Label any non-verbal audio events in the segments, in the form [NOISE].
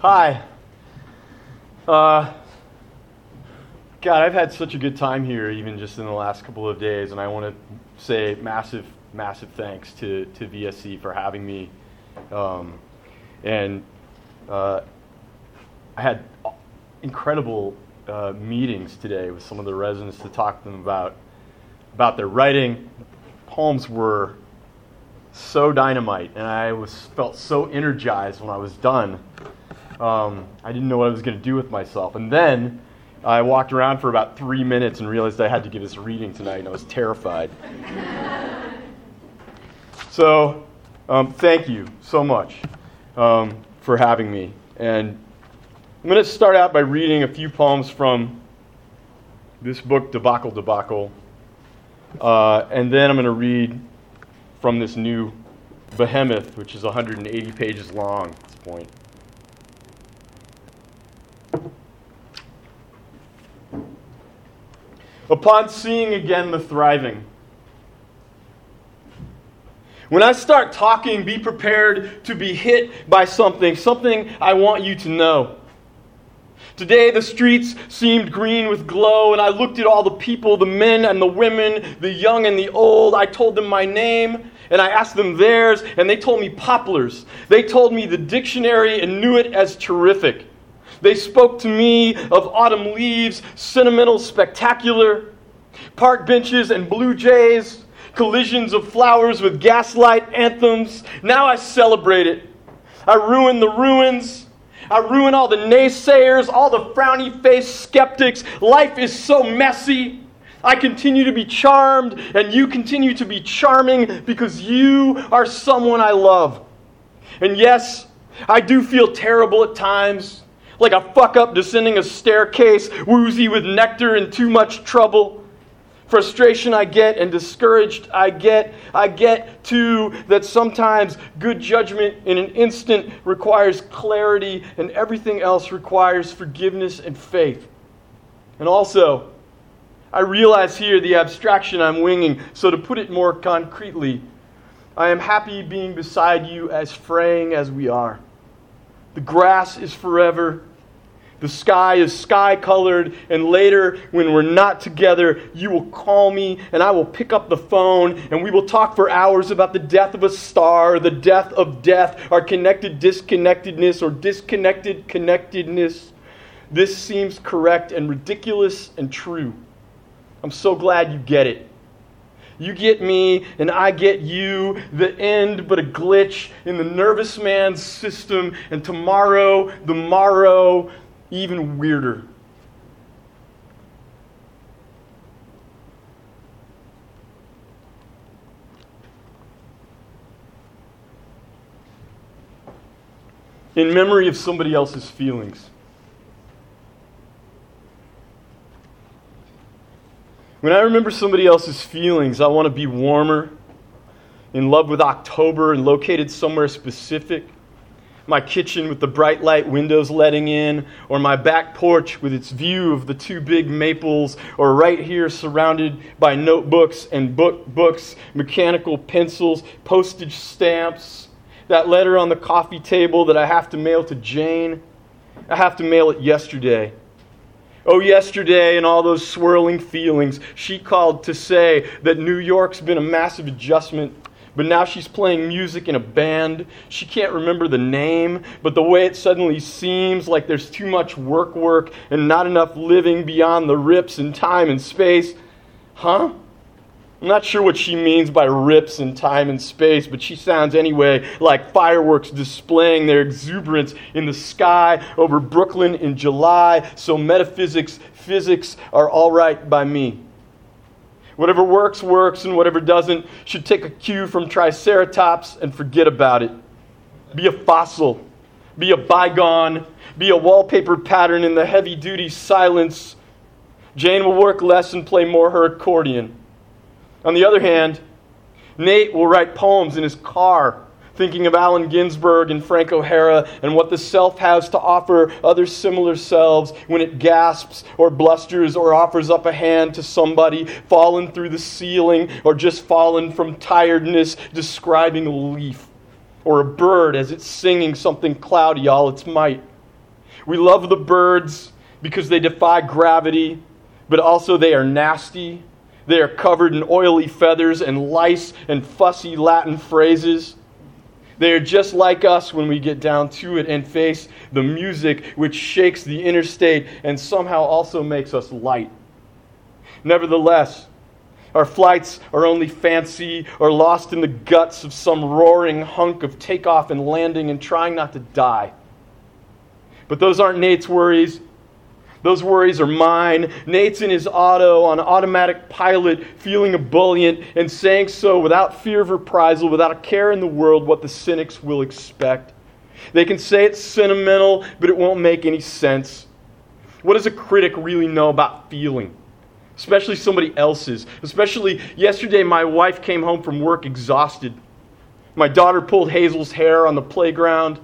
Hi. Uh, God, I've had such a good time here, even just in the last couple of days, and I want to say massive, massive thanks to, to VSC for having me. Um, and uh, I had incredible uh, meetings today with some of the residents to talk to them about about their writing. Poems were so dynamite, and I was felt so energized when I was done. Um, I didn't know what I was going to do with myself, and then I walked around for about three minutes and realized I had to give this reading tonight, and I was terrified. so, um, thank you so much um, for having me, and I'm going to start out by reading a few poems from this book, Debacle Debacle. Uh, and then I'm going to read from this new Behemoth, which is 180 pages long at this point. Upon seeing again the thriving, when I start talking, be prepared to be hit by something, something I want you to know. Today the streets seemed green with glow, and I looked at all the people, the men and the women, the young and the old. I told them my name, and I asked them theirs, and they told me poplars. They told me the dictionary and knew it as terrific. They spoke to me of autumn leaves, sentimental, spectacular, park benches and blue jays, collisions of flowers with gaslight anthems. Now I celebrate it. I ruin the ruins. I ruin all the naysayers, all the frowny faced skeptics. Life is so messy. I continue to be charmed, and you continue to be charming because you are someone I love. And yes, I do feel terrible at times, like a fuck up descending a staircase, woozy with nectar and too much trouble frustration I get and discouraged I get. I get too that sometimes good judgment in an instant requires clarity and everything else requires forgiveness and faith. And also, I realize here the abstraction I'm winging, so to put it more concretely, I am happy being beside you as fraying as we are. The grass is forever the sky is sky colored, and later, when we're not together, you will call me and I will pick up the phone and we will talk for hours about the death of a star, the death of death, our connected disconnectedness or disconnected connectedness. This seems correct and ridiculous and true. I'm so glad you get it. You get me, and I get you. The end, but a glitch in the nervous man's system. And tomorrow, the morrow, even weirder. In memory of somebody else's feelings. When I remember somebody else's feelings, I want to be warmer, in love with October, and located somewhere specific my kitchen with the bright light windows letting in, or my back porch with its view of the two big maples, or right here surrounded by notebooks and book books, mechanical pencils, postage stamps, that letter on the coffee table that I have to mail to Jane. I have to mail it yesterday. Oh, yesterday, and all those swirling feelings, she called to say that New York's been a massive adjustment but now she's playing music in a band. She can't remember the name, but the way it suddenly seems like there's too much work work and not enough living beyond the rips in time and space. Huh? I'm not sure what she means by rips in time and space, but she sounds anyway like fireworks displaying their exuberance in the sky over Brooklyn in July. So metaphysics, physics are all right by me. Whatever works, works, and whatever doesn't should take a cue from Triceratops and forget about it. Be a fossil. Be a bygone. Be a wallpaper pattern in the heavy duty silence. Jane will work less and play more her accordion. On the other hand, Nate will write poems in his car thinking of Allen Ginsberg and Frank O'Hara and what the self has to offer other similar selves when it gasps or blusters or offers up a hand to somebody fallen through the ceiling or just fallen from tiredness, describing a leaf or a bird as it's singing something cloudy all its might. We love the birds because they defy gravity, but also they are nasty. They are covered in oily feathers and lice and fussy Latin phrases. They are just like us when we get down to it and face the music which shakes the interstate and somehow also makes us light. Nevertheless, our flights are only fancy or lost in the guts of some roaring hunk of takeoff and landing and trying not to die. But those aren't Nate's worries. Those worries are mine. Nate's in his auto on automatic pilot, feeling ebullient and saying so without fear of reprisal, without a care in the world what the cynics will expect. They can say it's sentimental, but it won't make any sense. What does a critic really know about feeling? Especially somebody else's. Especially yesterday, my wife came home from work exhausted. My daughter pulled Hazel's hair on the playground.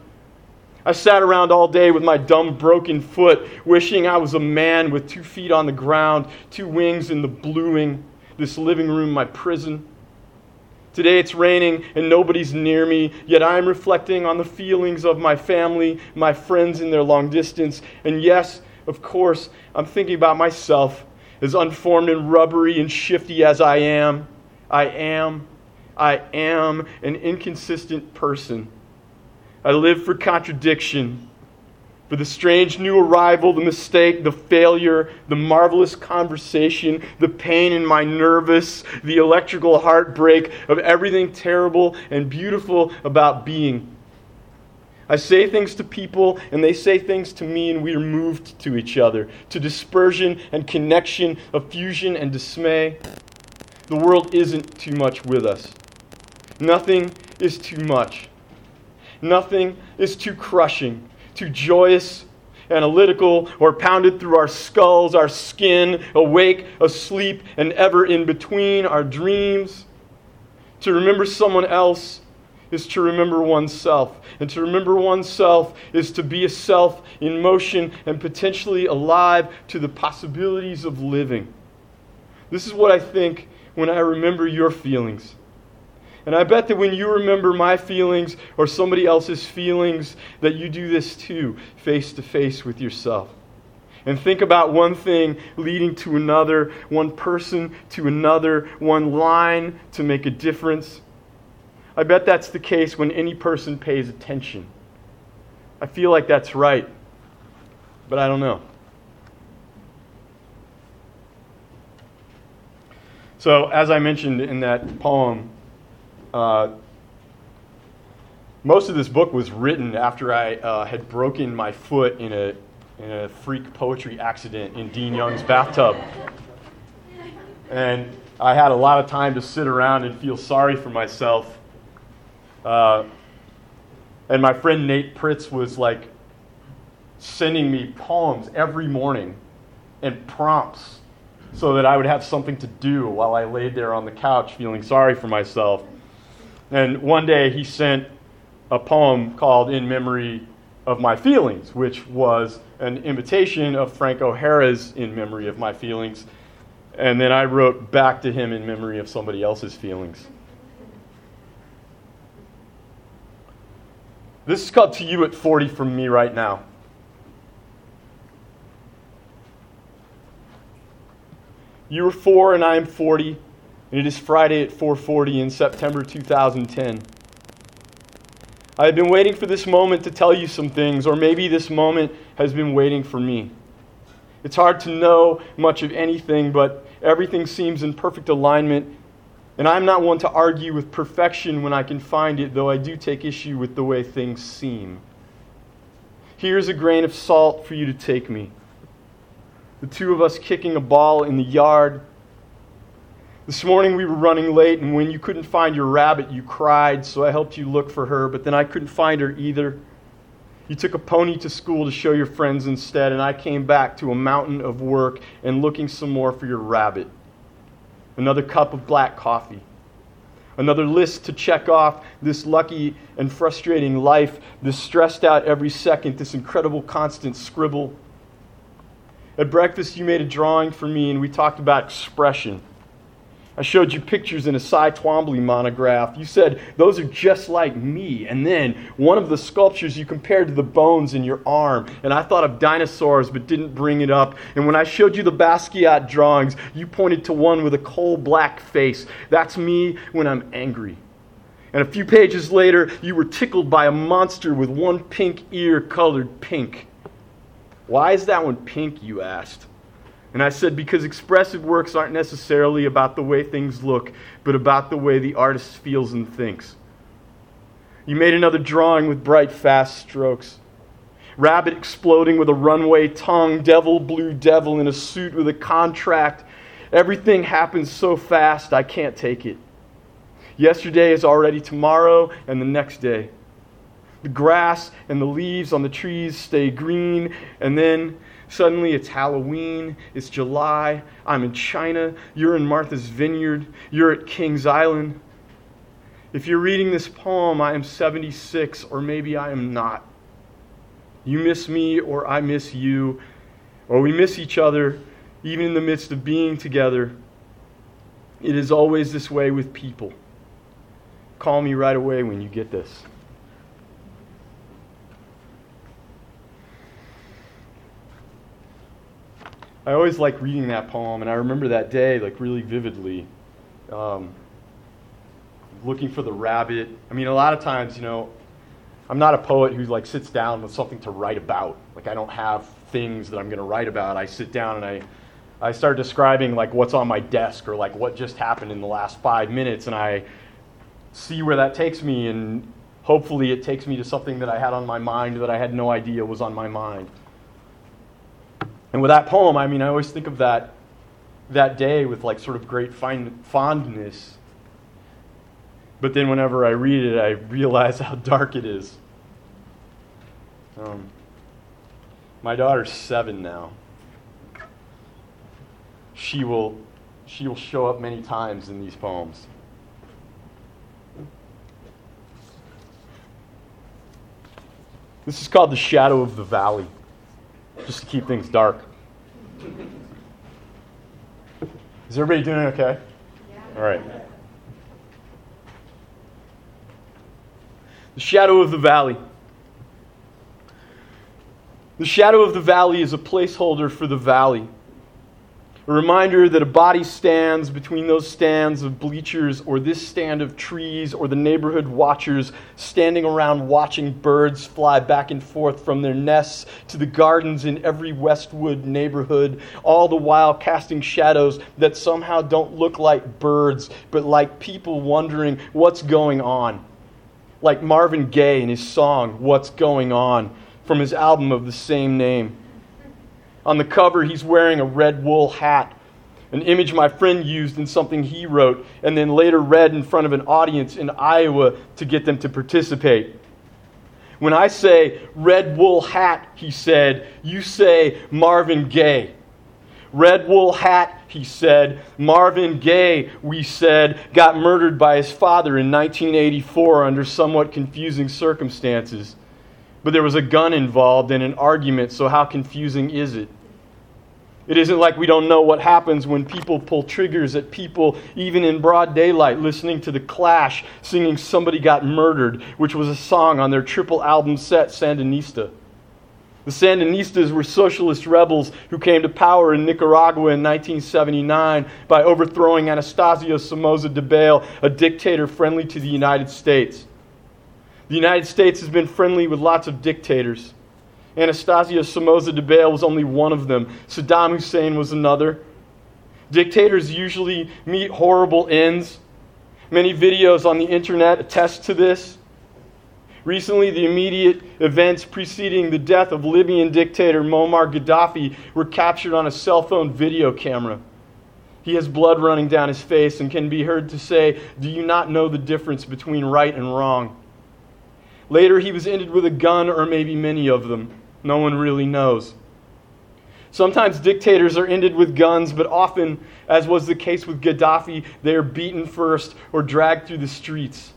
I sat around all day with my dumb, broken foot, wishing I was a man with two feet on the ground, two wings in the bluing, this living room, my prison. Today it's raining and nobody's near me, yet I am reflecting on the feelings of my family, my friends in their long distance. And yes, of course, I'm thinking about myself, as unformed and rubbery and shifty as I am. I am, I am an inconsistent person. I live for contradiction, for the strange new arrival, the mistake, the failure, the marvelous conversation, the pain in my nervous, the electrical heartbreak of everything terrible and beautiful about being. I say things to people, and they say things to me, and we are moved to each other, to dispersion and connection, of fusion and dismay. The world isn't too much with us. Nothing is too much. Nothing is too crushing, too joyous, analytical, or pounded through our skulls, our skin, awake, asleep, and ever in between our dreams. To remember someone else is to remember oneself. And to remember oneself is to be a self in motion and potentially alive to the possibilities of living. This is what I think when I remember your feelings. And I bet that when you remember my feelings or somebody else's feelings, that you do this too, face to face with yourself. And think about one thing leading to another, one person to another, one line to make a difference. I bet that's the case when any person pays attention. I feel like that's right, but I don't know. So, as I mentioned in that poem, uh, most of this book was written after I uh, had broken my foot in a, in a freak poetry accident in Dean Young's bathtub. And I had a lot of time to sit around and feel sorry for myself. Uh, and my friend Nate Pritts was like sending me poems every morning and prompts so that I would have something to do while I laid there on the couch feeling sorry for myself. And one day he sent a poem called In Memory of My Feelings, which was an imitation of Frank O'Hara's In Memory of My Feelings. And then I wrote back to him in memory of somebody else's feelings. This is called To You at 40 from me right now. You are four and I am 40 and it is Friday at 4:40 in September 2010. I have been waiting for this moment to tell you some things, or maybe this moment has been waiting for me. It's hard to know much of anything, but everything seems in perfect alignment, and I'm not one to argue with perfection when I can find it, though I do take issue with the way things seem. Here's a grain of salt for you to take me. The two of us kicking a ball in the yard this morning we were running late, and when you couldn't find your rabbit, you cried, so I helped you look for her, but then I couldn't find her either. You took a pony to school to show your friends instead, and I came back to a mountain of work and looking some more for your rabbit. Another cup of black coffee. Another list to check off this lucky and frustrating life, this stressed out every second, this incredible constant scribble. At breakfast, you made a drawing for me, and we talked about expression I showed you pictures in a Cy Twombly monograph. You said, those are just like me. And then one of the sculptures you compared to the bones in your arm. And I thought of dinosaurs but didn't bring it up. And when I showed you the Basquiat drawings, you pointed to one with a coal black face. That's me when I'm angry. And a few pages later, you were tickled by a monster with one pink ear colored pink. Why is that one pink, you asked? And I said, because expressive works aren't necessarily about the way things look, but about the way the artist feels and thinks. You made another drawing with bright, fast strokes. Rabbit exploding with a runway tongue, devil, blue devil in a suit with a contract. Everything happens so fast, I can't take it. Yesterday is already tomorrow, and the next day. The grass and the leaves on the trees stay green, and then Suddenly it's Halloween, it's July, I'm in China, you're in Martha's Vineyard, you're at Kings Island. If you're reading this poem, I am 76, or maybe I am not. You miss me, or I miss you, or we miss each other, even in the midst of being together. It is always this way with people. Call me right away when you get this. I always like reading that poem, and I remember that day like really vividly. Um, looking for the rabbit. I mean, a lot of times, you know, I'm not a poet who like sits down with something to write about. Like I don't have things that I'm going to write about. I sit down and I I start describing like what's on my desk or like what just happened in the last 5 minutes and I see where that takes me and hopefully it takes me to something that I had on my mind that I had no idea was on my mind. And with that poem, I mean, I always think of that, that day with like sort of great find, fondness. But then whenever I read it, I realize how dark it is. Um, my daughter's seven now. She will, she will show up many times in these poems. This is called The Shadow of the Valley just to keep things dark. Is everybody doing okay? Yeah. All right. The shadow of the valley. The shadow of the valley is a placeholder for the valley. A reminder that a body stands between those stands of bleachers or this stand of trees or the neighborhood watchers standing around watching birds fly back and forth from their nests to the gardens in every Westwood neighborhood, all the while casting shadows that somehow don't look like birds, but like people wondering what's going on. Like Marvin Gaye in his song, What's Going On, from his album of the same name. On the cover, he's wearing a red wool hat, an image my friend used in something he wrote and then later read in front of an audience in Iowa to get them to participate. When I say red wool hat, he said, you say Marvin Gaye. Red wool hat, he said. Marvin Gaye, we said, got murdered by his father in 1984 under somewhat confusing circumstances. But there was a gun involved and an argument, so how confusing is it? It isn't like we don't know what happens when people pull triggers at people, even in broad daylight, listening to The Clash singing Somebody Got Murdered, which was a song on their triple album set, Sandinista. The Sandinistas were socialist rebels who came to power in Nicaragua in 1979 by overthrowing Anastasio Somoza Debayle, a dictator friendly to the United States. The United States has been friendly with lots of dictators. Anastasio Somoza Debayle was only one of them. Saddam Hussein was another. Dictators usually meet horrible ends. Many videos on the internet attest to this. Recently, the immediate events preceding the death of Libyan dictator Muammar Gaddafi were captured on a cell phone video camera. He has blood running down his face and can be heard to say, Do you not know the difference between right and wrong? Later, he was ended with a gun, or maybe many of them. No one really knows. Sometimes dictators are ended with guns, but often, as was the case with Gaddafi, they are beaten first or dragged through the streets.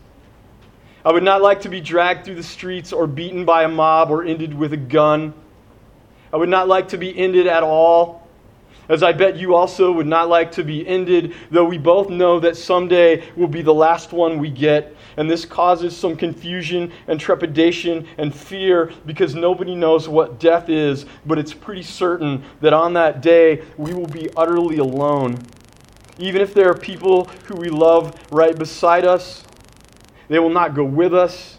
I would not like to be dragged through the streets or beaten by a mob or ended with a gun. I would not like to be ended at all. As I bet you also would not like to be ended, though we both know that someday will be the last one we get. And this causes some confusion and trepidation and fear because nobody knows what death is, but it's pretty certain that on that day we will be utterly alone. Even if there are people who we love right beside us, they will not go with us.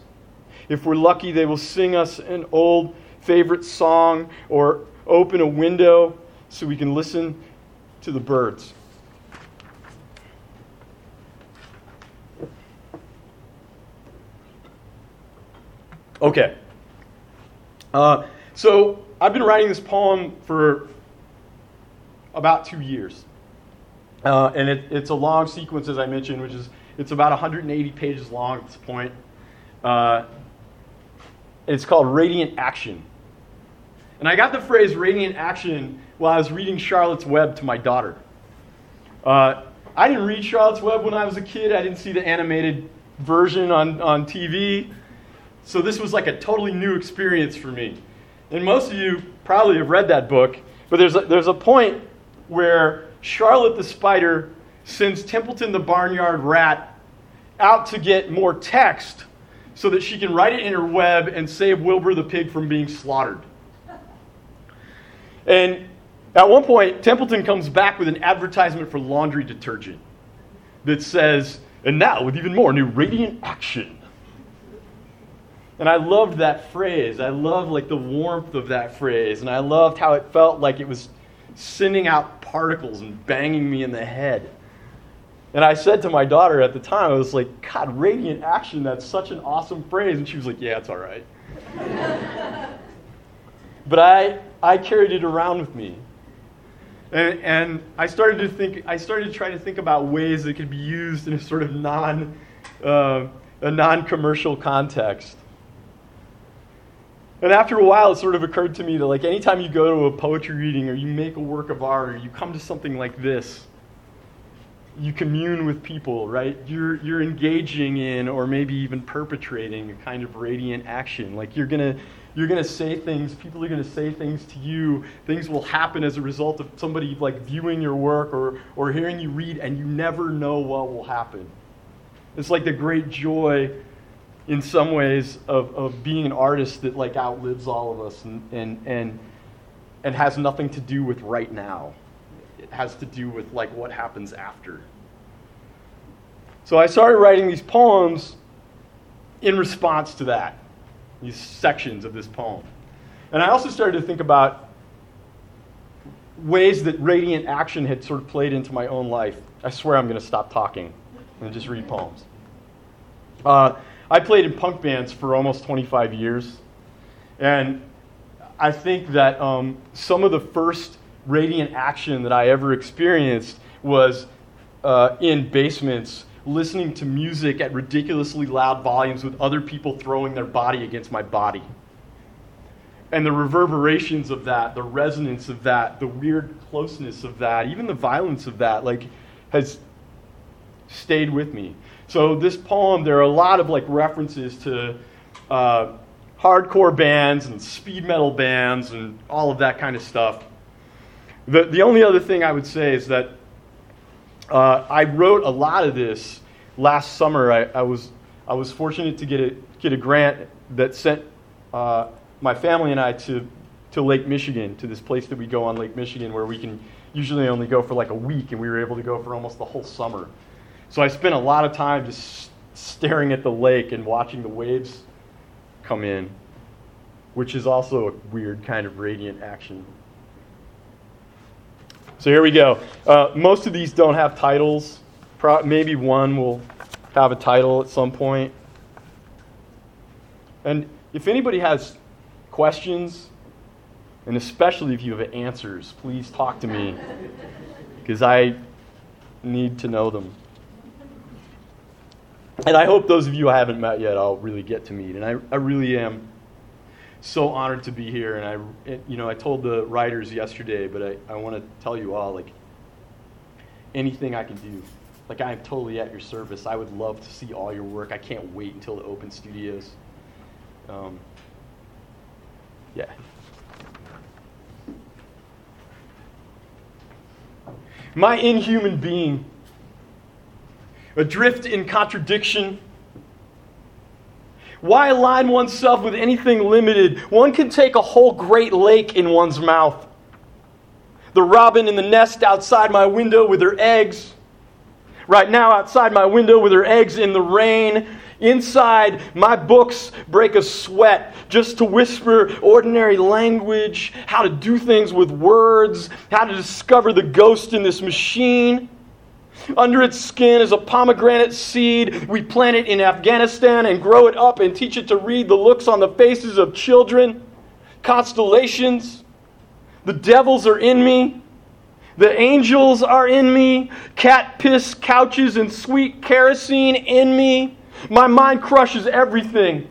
If we're lucky, they will sing us an old favorite song or open a window so we can listen to the birds. Okay. Uh, so I've been writing this poem for about two years. Uh, and it, it's a long sequence, as I mentioned, which is it's about 180 pages long at this point. Uh, it's called Radiant Action. And I got the phrase radiant action while I was reading Charlotte's Web to my daughter. Uh, I didn't read Charlotte's Web when I was a kid, I didn't see the animated version on, on TV. So this was like a totally new experience for me. And most of you probably have read that book, but there's a, there's a point where Charlotte the spider sends Templeton the barnyard rat out to get more text so that she can write it in her web and save Wilbur the pig from being slaughtered. And at one point, Templeton comes back with an advertisement for laundry detergent that says, and now with even more new radiant action. And I loved that phrase. I loved like the warmth of that phrase. And I loved how it felt like it was sending out particles and banging me in the head. And I said to my daughter at the time, I was like, God, radiant action, that's such an awesome phrase. And she was like, Yeah, it's all right. [LAUGHS] but I, I carried it around with me. And, and I started to think, I started to try to think about ways that could be used in a sort of non, uh, a non-commercial context. And after a while, it sort of occurred to me that like anytime you go to a poetry reading or you make a work of art or you come to something like this, you commune with people, right? You're, you're engaging in or maybe even perpetrating a kind of radiant action. Like you're going to you're going to say things, people are going to say things to you. Things will happen as a result of somebody like viewing your work or, or hearing you read, and you never know what will happen. It's like the great joy in some ways of, of being an artist that like outlives all of us and, and, and, and has nothing to do with right now. It has to do with like what happens after. So I started writing these poems in response to that these sections of this poem. And I also started to think about ways that radiant action had sort of played into my own life. I swear I'm going to stop talking and just read poems. Uh, I played in punk bands for almost 25 years. And I think that um, some of the first radiant action that I ever experienced was uh, in basements listening to music at ridiculously loud volumes with other people throwing their body against my body. And the reverberations of that, the resonance of that, the weird closeness of that, even the violence of that, like, has stayed with me. So this poem, there are a lot of like references to uh, hardcore bands and speed metal bands and all of that kind of stuff. The, the only other thing I would say is that uh, I wrote a lot of this last summer. I, I, was, I was fortunate to get a, get a grant that sent uh, my family and I to, to Lake Michigan, to this place that we go on Lake Michigan where we can usually only go for like a week, and we were able to go for almost the whole summer. So I spent a lot of time just staring at the lake and watching the waves come in, which is also a weird kind of radiant action. So here we go. Uh, most of these don't have titles. Pro- maybe one will have a title at some point. And if anybody has questions, and especially if you have answers, please talk to me [LAUGHS] because I need to know them. And I hope those of you I haven't met yet, I'll really get to meet. And I, I really am so honored to be here. And I, you know, I told the writers yesterday, but I, I want to tell you all, like, anything I can do. Like, I am totally at your service. I would love to see all your work. I can't wait until it opens studios. Um, yeah. my inhuman being, adrift in contradiction. Why align oneself with anything limited? One can take a whole great lake in one's mouth. The robin in the nest outside my window with her eggs. Right now, outside my window with her eggs in the rain. Inside, my books break a sweat just to whisper ordinary language, how to do things with words, how to discover the ghost in this machine. Under its skin is a pomegranate seed. We plant it in Afghanistan and grow it up and teach it to read the looks on the faces of children. Constellations. The devils are in me. The angels are in me. Cat piss couches and sweet kerosene in me. My mind crushes everything.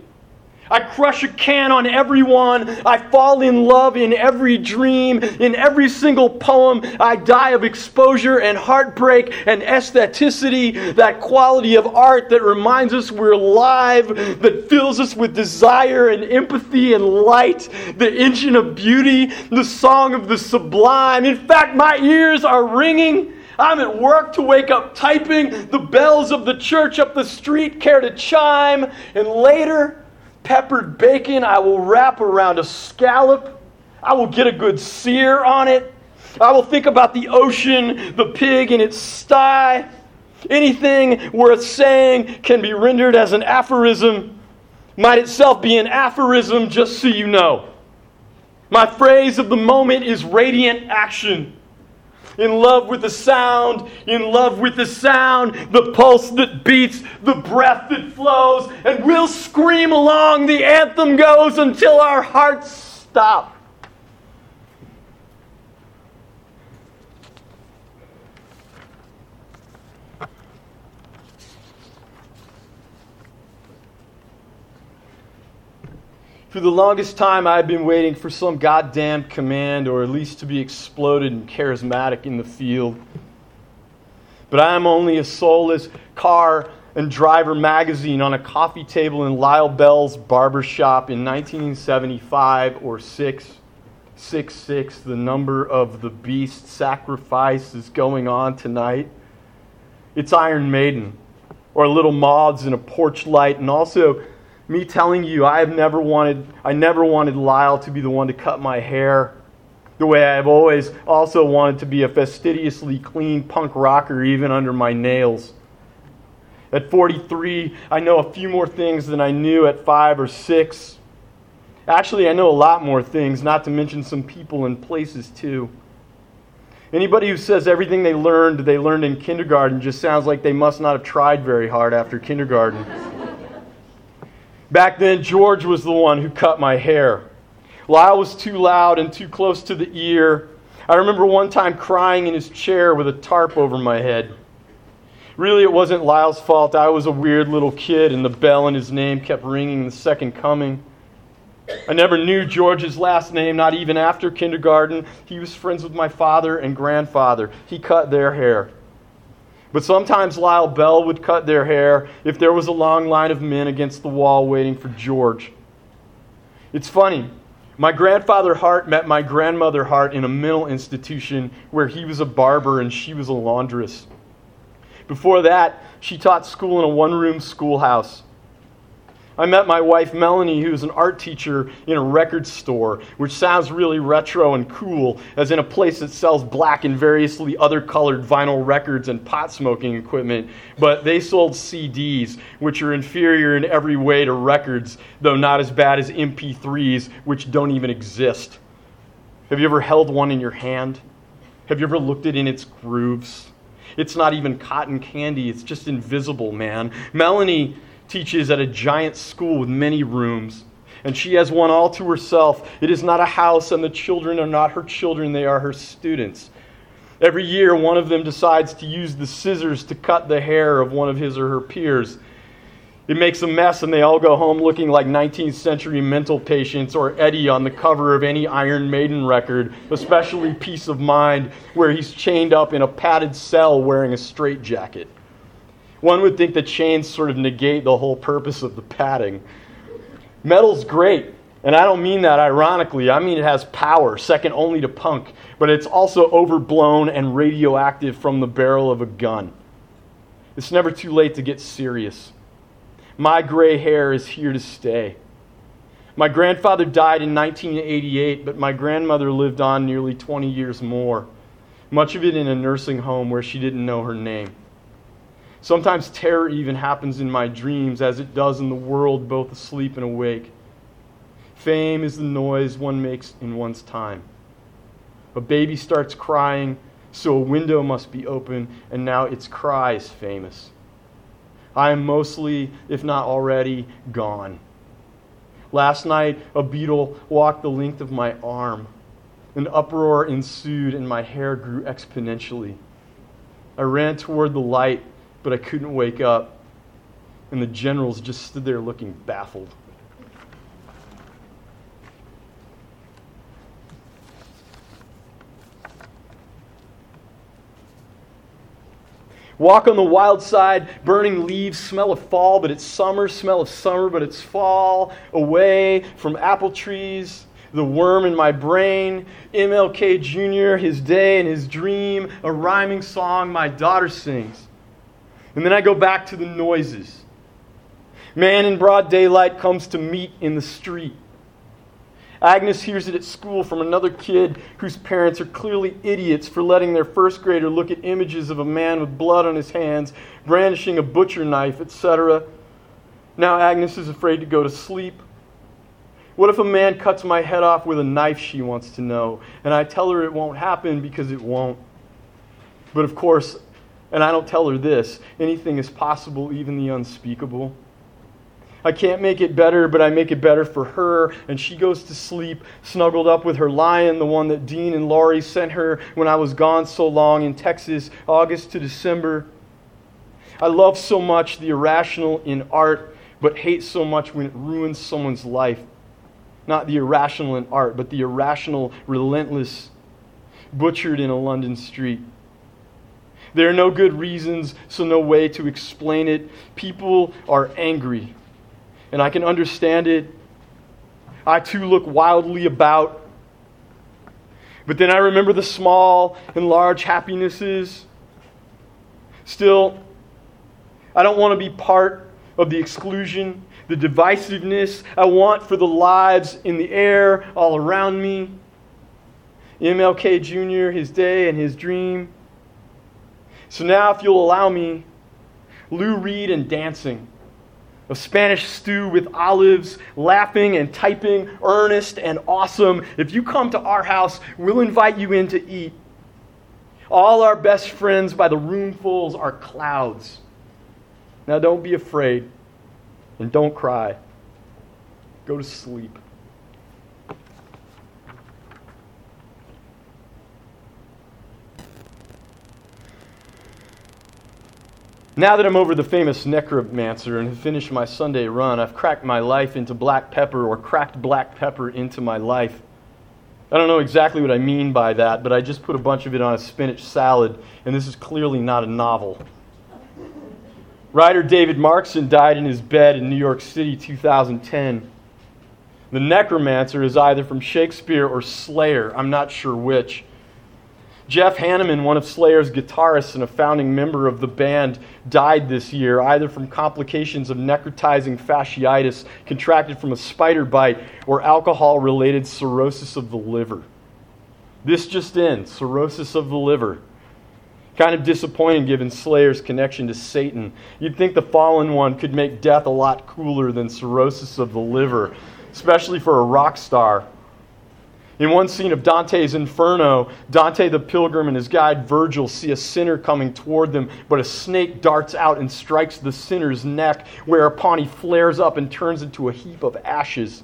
I crush a can on everyone. I fall in love in every dream, in every single poem. I die of exposure and heartbreak and aestheticity, that quality of art that reminds us we're alive, that fills us with desire and empathy and light, the engine of beauty, the song of the sublime. In fact, my ears are ringing. I'm at work to wake up typing. The bells of the church up the street care to chime. And later, peppered bacon I will wrap around a scallop. I will get a good sear on it. I will think about the ocean, the pig in its sty. Anything worth saying can be rendered as an aphorism, might itself be an aphorism, just so you know. My phrase of the moment is radiant action in love with the sound, in love with the sound, the pulse that beats, the breath that flows, and we'll scream along. The anthem goes until our hearts stop. For the longest time, I've been waiting for some goddamn command, or at least to be exploded and charismatic in the field. But I am only a soulless car and driver magazine on a coffee table in Lyle Bell's barber shop in 1975 or 666. The number of the beast sacrifice is going on tonight. It's Iron Maiden, or Little Moths in a porch light, and also me telling you I have never wanted I never wanted Lyle to be the one to cut my hair the way I've always also wanted to be a fastidiously clean punk rocker even under my nails. At 43, I know a few more things than I knew at 5 or 6. Actually, I know a lot more things, not to mention some people and places too. Anybody who says everything they learned they learned in kindergarten just sounds like they must not have tried very hard after kindergarten. Back then, George was the one who cut my hair. Lyle was too loud and too close to the ear. I remember one time crying in his chair with a tarp over my head. Really, it wasn't Lyle's fault. I was a weird little kid, and the bell in his name kept ringing the second coming. I never knew George's last name, not even after kindergarten. He was friends with my father and grandfather. He cut their hair. But sometimes Lyle Bell would cut their hair if there was a long line of men against the wall waiting for George. It's funny. My grandfather Hart met my grandmother Hart in a mental institution where he was a barber and she was a laundress. Before that, she taught school in a one room schoolhouse. I met my wife Melanie, who's an art teacher in a record store, which sounds really retro and cool, as in a place that sells black and variously other colored vinyl records and pot smoking equipment. But they sold CDs, which are inferior in every way to records, though not as bad as MP3s, which don't even exist. Have you ever held one in your hand? Have you ever looked it in its grooves? It's not even cotton candy, it's just invisible, man. Melanie teaches at a giant school with many rooms, and she has one all to herself. It is not a house, and the children are not her children, they are her students. Every year, one of them decides to use the scissors to cut the hair of one of his or her peers. It makes a mess, and they all go home looking like 19th century mental patients or Eddie on the cover of any Iron Maiden record, especially Piece of Mind, where he's chained up in a padded cell wearing a straitjacket. One would think the chains sort of negate the whole purpose of the padding. Metal's great, And I don't mean that ironically. I mean it has power, second only to punk, but it's also overblown and radioactive from the barrel of a gun. It's never too late to get serious. My gray hair is here to stay. My grandfather died in 1988, but my grandmother lived on nearly 20 years more, much of it in a nursing home where she didn't know her name. Sometimes terror even happens in my dreams, as it does in the world, both asleep and awake. Fame is the noise one makes in one's time. A baby starts crying, so a window must be open, and now its cry is famous. I am mostly, if not already, gone. Last night, a beetle walked the length of my arm. An uproar ensued, and my hair grew exponentially. I ran toward the light, but I couldn't wake up, and the generals just stood there looking baffled. Walk on the wild side, burning leaves, smell of fall, but it's summer, smell of summer, but it's fall, away from apple trees, the worm in my brain, MLK Jr., his day and his dream, a rhyming song my daughter sings. And then I go back to the noises. Man in broad daylight comes to meet in the street. Agnes hears it at school from another kid whose parents are clearly idiots for letting their first grader look at images of a man with blood on his hands, brandishing a butcher knife, etc. Now Agnes is afraid to go to sleep. What if a man cuts my head off with a knife, she wants to know, and I tell her it won't happen because it won't. But of course, and I don't tell her this anything is possible, even the unspeakable. I can't make it better, but I make it better for her. And she goes to sleep snuggled up with her lion, the one that Dean and Laurie sent her when I was gone so long in Texas, August to December. I love so much the irrational in art, but hate so much when it ruins someone's life. Not the irrational in art, but the irrational, relentless, butchered in a London street. There are no good reasons, so no way to explain it. People are angry and I can understand it. I too look wildly about. But then I remember the small and large happinesses. Still, I don't want to be part of the exclusion, the divisiveness I want for the lives in the air all around me. MLK Jr., his day and his dream. So now, if you'll allow me, Lou Reed and dancing a Spanish stew with olives, laughing and typing, earnest and awesome. If you come to our house, we'll invite you in to eat. All our best friends by the roomfuls are clouds. Now don't be afraid and don't cry. Go to sleep. Now that I'm over the famous necromancer and have finished my Sunday run, I've cracked my life into black pepper or cracked black pepper into my life. I don't know exactly what I mean by that, but I just put a bunch of it on a spinach salad, and this is clearly not a novel. Writer David Markson died in his bed in New York City 2010. The necromancer is either from Shakespeare or Slayer, I'm not sure which. Jeff Hanneman, one of Slayer's guitarists and a founding member of the band, died this year, either from complications of necrotizing fasciitis contracted from a spider bite or alcohol related cirrhosis of the liver. This just in cirrhosis of the liver. Kind of disappointing given Slayer's connection to Satan. You'd think the fallen one could make death a lot cooler than cirrhosis of the liver, especially for a rock star. In one scene of Dante's Inferno, Dante the pilgrim and his guide Virgil see a sinner coming toward them, but a snake darts out and strikes the sinner's neck, whereupon he flares up and turns into a heap of ashes.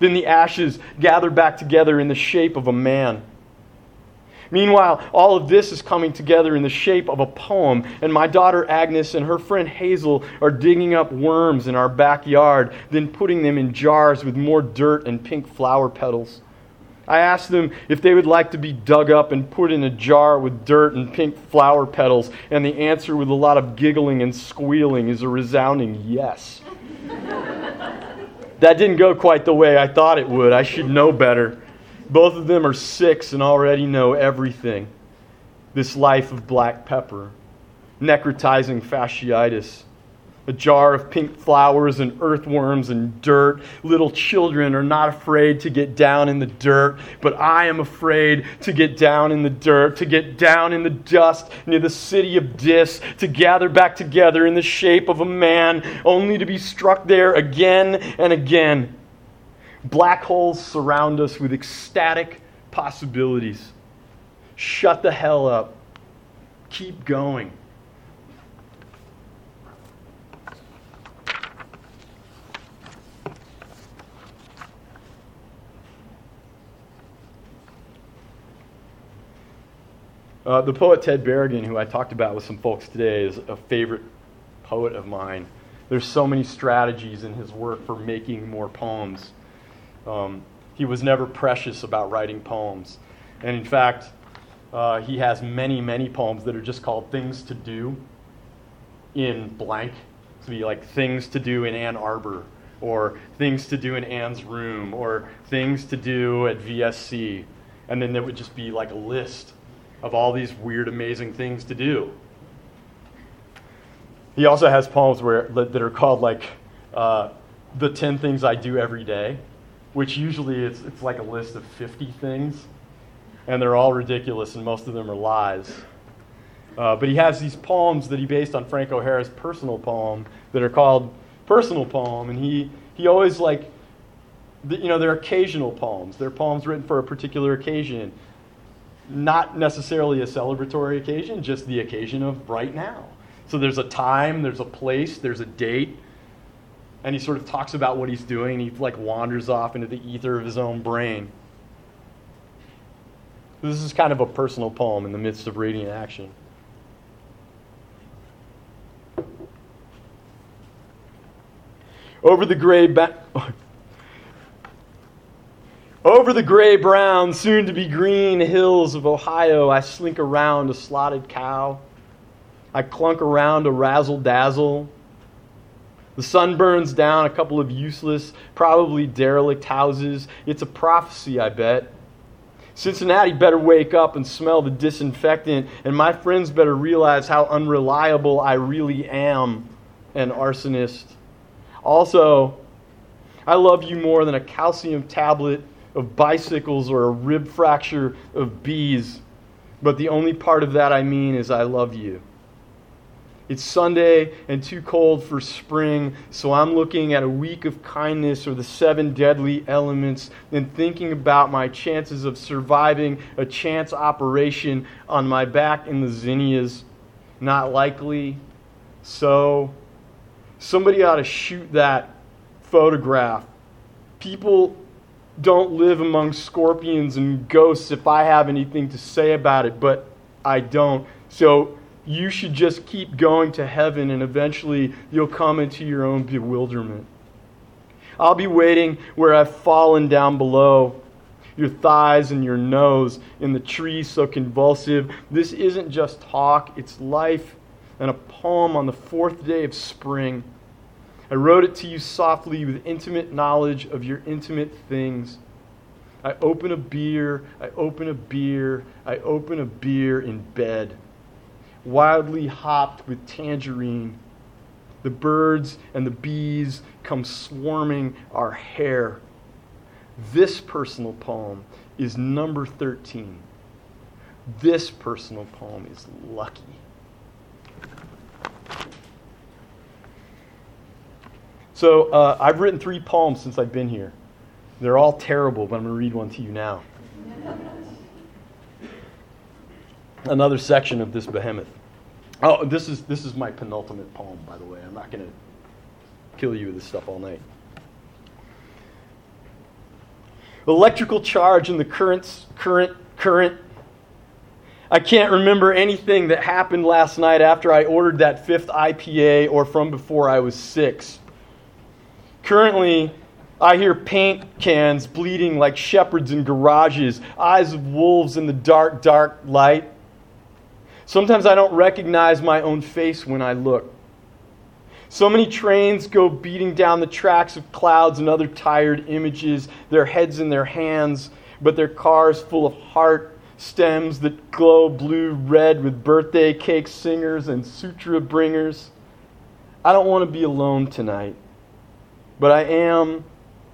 Then the ashes gather back together in the shape of a man. Meanwhile, all of this is coming together in the shape of a poem, and my daughter Agnes and her friend Hazel are digging up worms in our backyard, then putting them in jars with more dirt and pink flower petals. I asked them if they would like to be dug up and put in a jar with dirt and pink flower petals, and the answer, with a lot of giggling and squealing, is a resounding yes. [LAUGHS] That didn't go quite the way I thought it would. I should know better. Both of them are six and already know everything. This life of black pepper, necrotizing fasciitis, a jar of pink flowers and earthworms and dirt. Little children are not afraid to get down in the dirt, but I am afraid to get down in the dirt, to get down in the dust near the city of Dis, to gather back together in the shape of a man, only to be struck there again and again. Black holes surround us with ecstatic possibilities. Shut the hell up. Keep going. Uh, the poet Ted Berrigan, who I talked about with some folks today, is a favorite poet of mine. There's so many strategies in his work for making more poems. Um, he was never precious about writing poems. And in fact, uh, he has many, many poems that are just called Things to Do in blank. So be like Things to Do in Ann Arbor, or Things to Do in Ann's Room, or Things to Do at VSC. And then there would just be like a list of all these weird, amazing things to do. He also has poems where, that are called like uh, the 10 things I do every day, which usually it's, it's like a list of 50 things, and they're all ridiculous, and most of them are lies. Uh, but he has these poems that he based on Frank O'Hara's personal poem that are called personal poem, and he, he always like, you know, they're occasional poems. They're poems written for a particular occasion not necessarily a celebratory occasion, just the occasion of right now. So there's a time, there's a place, there's a date, and he sort of talks about what he's doing. He like wanders off into the ether of his own brain. This is kind of a personal poem in the midst of radiant action. Over the gray ba- over the gray brown, soon to be green hills of Ohio, I slink around a slotted cow. I clunk around a razzle dazzle. The sun burns down a couple of useless, probably derelict houses. It's a prophecy, I bet. Cincinnati better wake up and smell the disinfectant, and my friends better realize how unreliable I really am an arsonist. Also, I love you more than a calcium tablet of bicycles or a rib fracture of bees. But the only part of that I mean is I love you. It's Sunday and too cold for spring, so I'm looking at a week of kindness or the seven deadly elements and thinking about my chances of surviving a chance operation on my back in the zinnias. Not likely. So, somebody ought to shoot that photograph. People don't live among scorpions and ghosts if I have anything to say about it, but I don't. So you should just keep going to heaven and eventually you'll come into your own bewilderment. I'll be waiting where I've fallen down below. Your thighs and your nose in the trees so convulsive. This isn't just talk, it's life and a poem on the fourth day of spring. I wrote it to you softly with intimate knowledge of your intimate things. I open a beer, I open a beer, I open a beer in bed, wildly hopped with tangerine. The birds and the bees come swarming our hair. This personal poem is number 13. This personal poem is lucky. So uh, I've written three poems since I've been here. They're all terrible, but I'm going to read one to you now. Another section of this behemoth. Oh, this is, this is my penultimate poem, by the way. I'm not going to kill you with this stuff all night. Electrical charge in the currents, current, current. I can't remember anything that happened last night after I ordered that fifth IPA or from before I was six. Currently, I hear paint cans bleeding like shepherds in garages, eyes of wolves in the dark, dark light. Sometimes I don't recognize my own face when I look. So many trains go beating down the tracks of clouds and other tired images, their heads in their hands, but their cars full of heart stems that glow blue red with birthday cake singers and sutra bringers. I don't want to be alone tonight, but I am,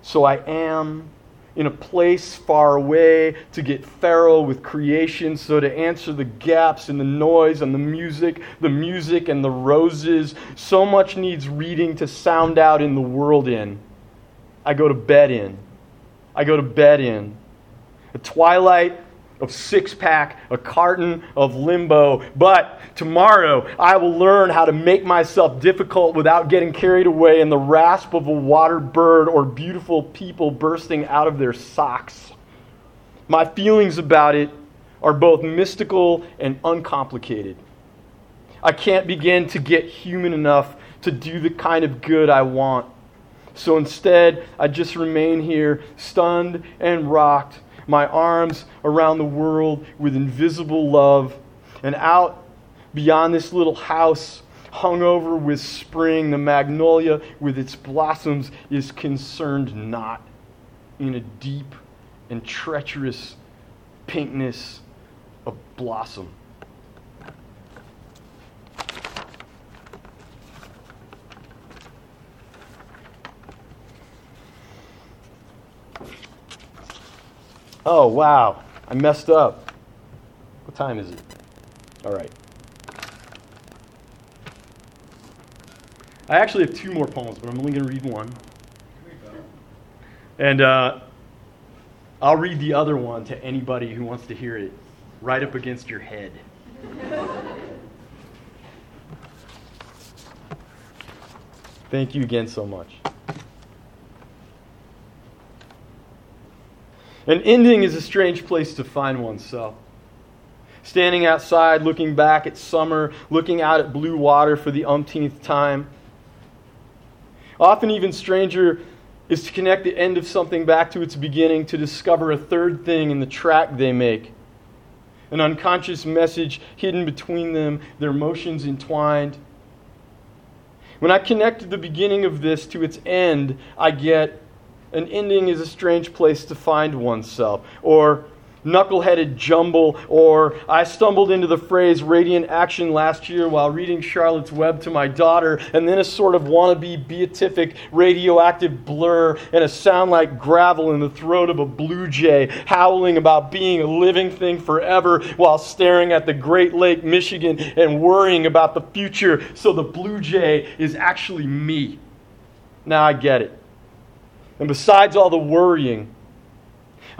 so I am in a place far away to get feral with creation, so to answer the gaps in the noise and the music, the music and the roses. So much needs reading to sound out in the world in. I go to bed in. I go to bed in. A twilight of six pack, a carton of limbo. But tomorrow I will learn how to make myself difficult without getting carried away in the rasp of a water bird or beautiful people bursting out of their socks. My feelings about it are both mystical and uncomplicated. I can't begin to get human enough to do the kind of good I want. So instead, I just remain here, stunned and rocked my arms around the world with invisible love. And out beyond this little house, hung over with spring, the magnolia with its blossoms is concerned not in a deep and treacherous pinkness of blossom. Oh, wow. I messed up. What time is it? All right. I actually have two more poems, but I'm only going to read one. And uh, I'll read the other one to anybody who wants to hear it right up against your head. [LAUGHS] Thank you again so much. An ending is a strange place to find oneself. Standing outside, looking back at summer, looking out at blue water for the umpteenth time. Often, even stranger is to connect the end of something back to its beginning to discover a third thing in the track they make. An unconscious message hidden between them, their motions entwined. When I connect the beginning of this to its end, I get an ending is a strange place to find oneself. Or knuckleheaded jumble, or I stumbled into the phrase radiant action last year while reading Charlotte's Web to my daughter, and then a sort of wannabe beatific radioactive blur and a sound like gravel in the throat of a blue jay howling about being a living thing forever while staring at the Great Lake, Michigan, and worrying about the future. So the blue jay is actually me. Now I get it. And besides all the worrying,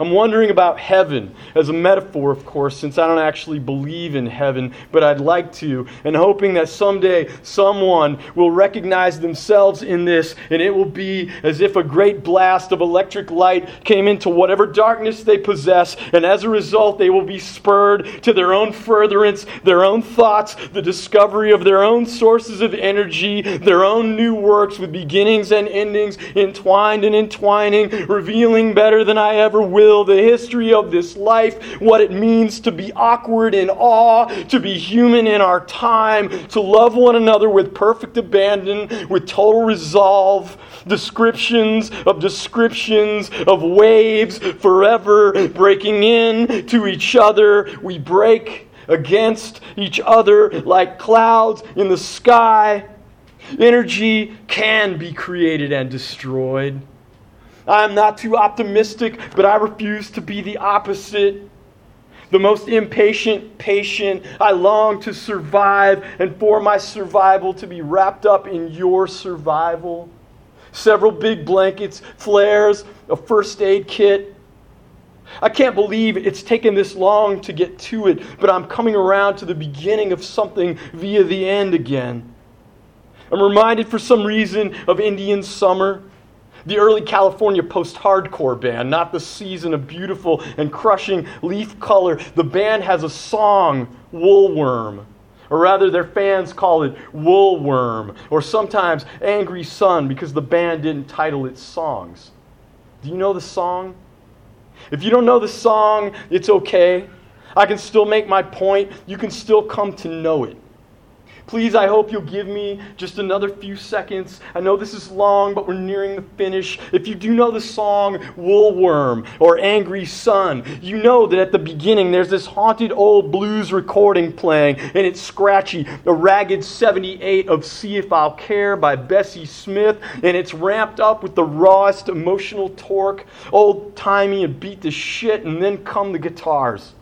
I'm wondering about heaven as a metaphor, of course, since I don't actually believe in heaven, but I'd like to, and hoping that someday someone will recognize themselves in this, and it will be as if a great blast of electric light came into whatever darkness they possess, and as a result, they will be spurred to their own furtherance, their own thoughts, the discovery of their own sources of energy, their own new works with beginnings and endings entwined and entwining, revealing better than I ever will the history of this life, what it means to be awkward in awe, to be human in our time, to love one another with perfect abandon, with total resolve, descriptions of descriptions of waves forever breaking in to each other. We break against each other like clouds in the sky. Energy can be created and destroyed. I'm not too optimistic, but I refuse to be the opposite. The most impatient, patient. I long to survive and for my survival to be wrapped up in your survival. Several big blankets, flares, a first aid kit. I can't believe it's taken this long to get to it, but I'm coming around to the beginning of something via the end again. I'm reminded for some reason of Indian summer the early California post hardcore band, not the season of beautiful and crushing leaf color. The band has a song, Woolworm. Or rather, their fans call it Woolworm, or sometimes Angry Sun because the band didn't title its songs. Do you know the song? If you don't know the song, it's okay. I can still make my point. You can still come to know it. Please, I hope you'll give me just another few seconds. I know this is long, but we're nearing the finish. If you do know the song Woolworm or Angry Sun, you know that at the beginning there's this haunted old blues recording playing, and it's scratchy. A ragged 78 of See If I'll Care by Bessie Smith, and it's ramped up with the rawest emotional torque, old timey and beat the shit, and then come the guitars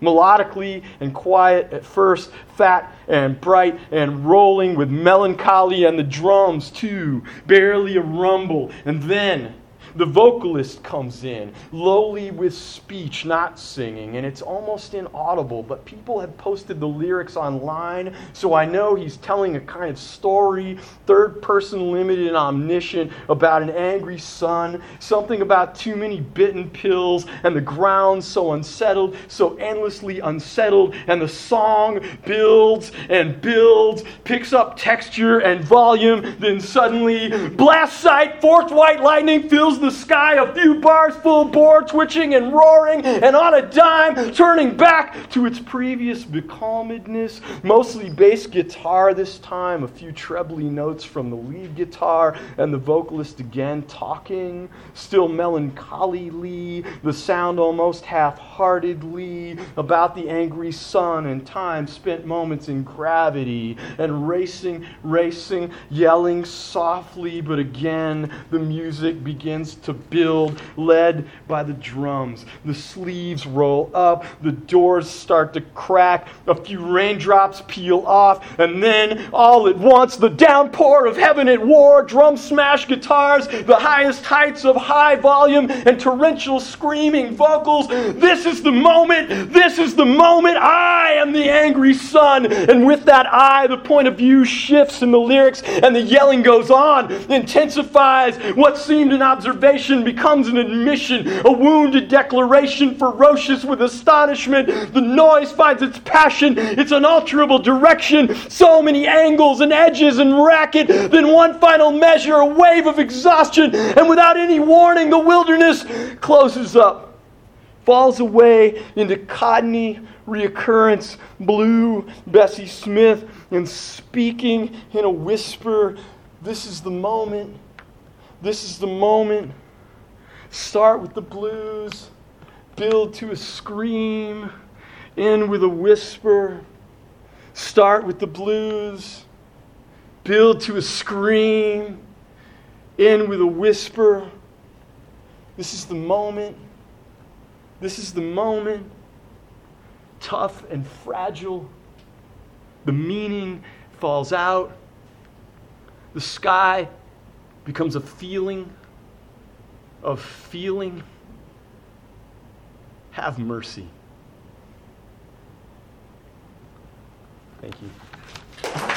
melodically and quiet at first, fat and bright and rolling with melancholy, and the drums too, barely a rumble. And then the vocalist comes in, lowly with speech, not singing, and it's almost inaudible, but people have posted the lyrics online, so I know he's telling a kind of story, third person limited and omniscient, about an angry son, something about too many bitten pills, and the ground so unsettled, so endlessly unsettled, and the song builds and builds, picks up texture and volume, then suddenly, blast sight, forked white lightning fills the sky, a few bars full bore, twitching and roaring, and on a dime, turning back to its previous becalmedness. Mostly bass guitar this time, a few trebly notes from the lead guitar, and the vocalist again talking, still melancholyly, the sound almost half heartedly, about the angry sun and time spent moments in gravity, and racing, racing, yelling softly, but again the music begins to build, led by the drums. The sleeves roll up, the doors start to crack, a few raindrops peel off, and then all at once the downpour of heaven at war, drum smash guitars, the highest heights of high volume, and torrential screaming vocals. This is the moment, this is the moment. I am the angry son. And with that I, the point of view shifts in the lyrics, and the yelling goes on, intensifies what seemed an observation observation becomes an admission, a wounded declaration, ferocious with astonishment. The noise finds its passion, its unalterable direction, so many angles and edges and racket. Then one final measure, a wave of exhaustion, and without any warning, the wilderness closes up, falls away into cottony reoccurrence, blue Bessie Smith, and speaking in a whisper. This is the moment this is the moment. Start with the blues, build to a scream, end with a whisper. Start with the blues, build to a scream, end with a whisper. This is the moment. This is the moment. Tough and fragile. The meaning falls out. The sky becomes a feeling of feeling. Have mercy. Thank you.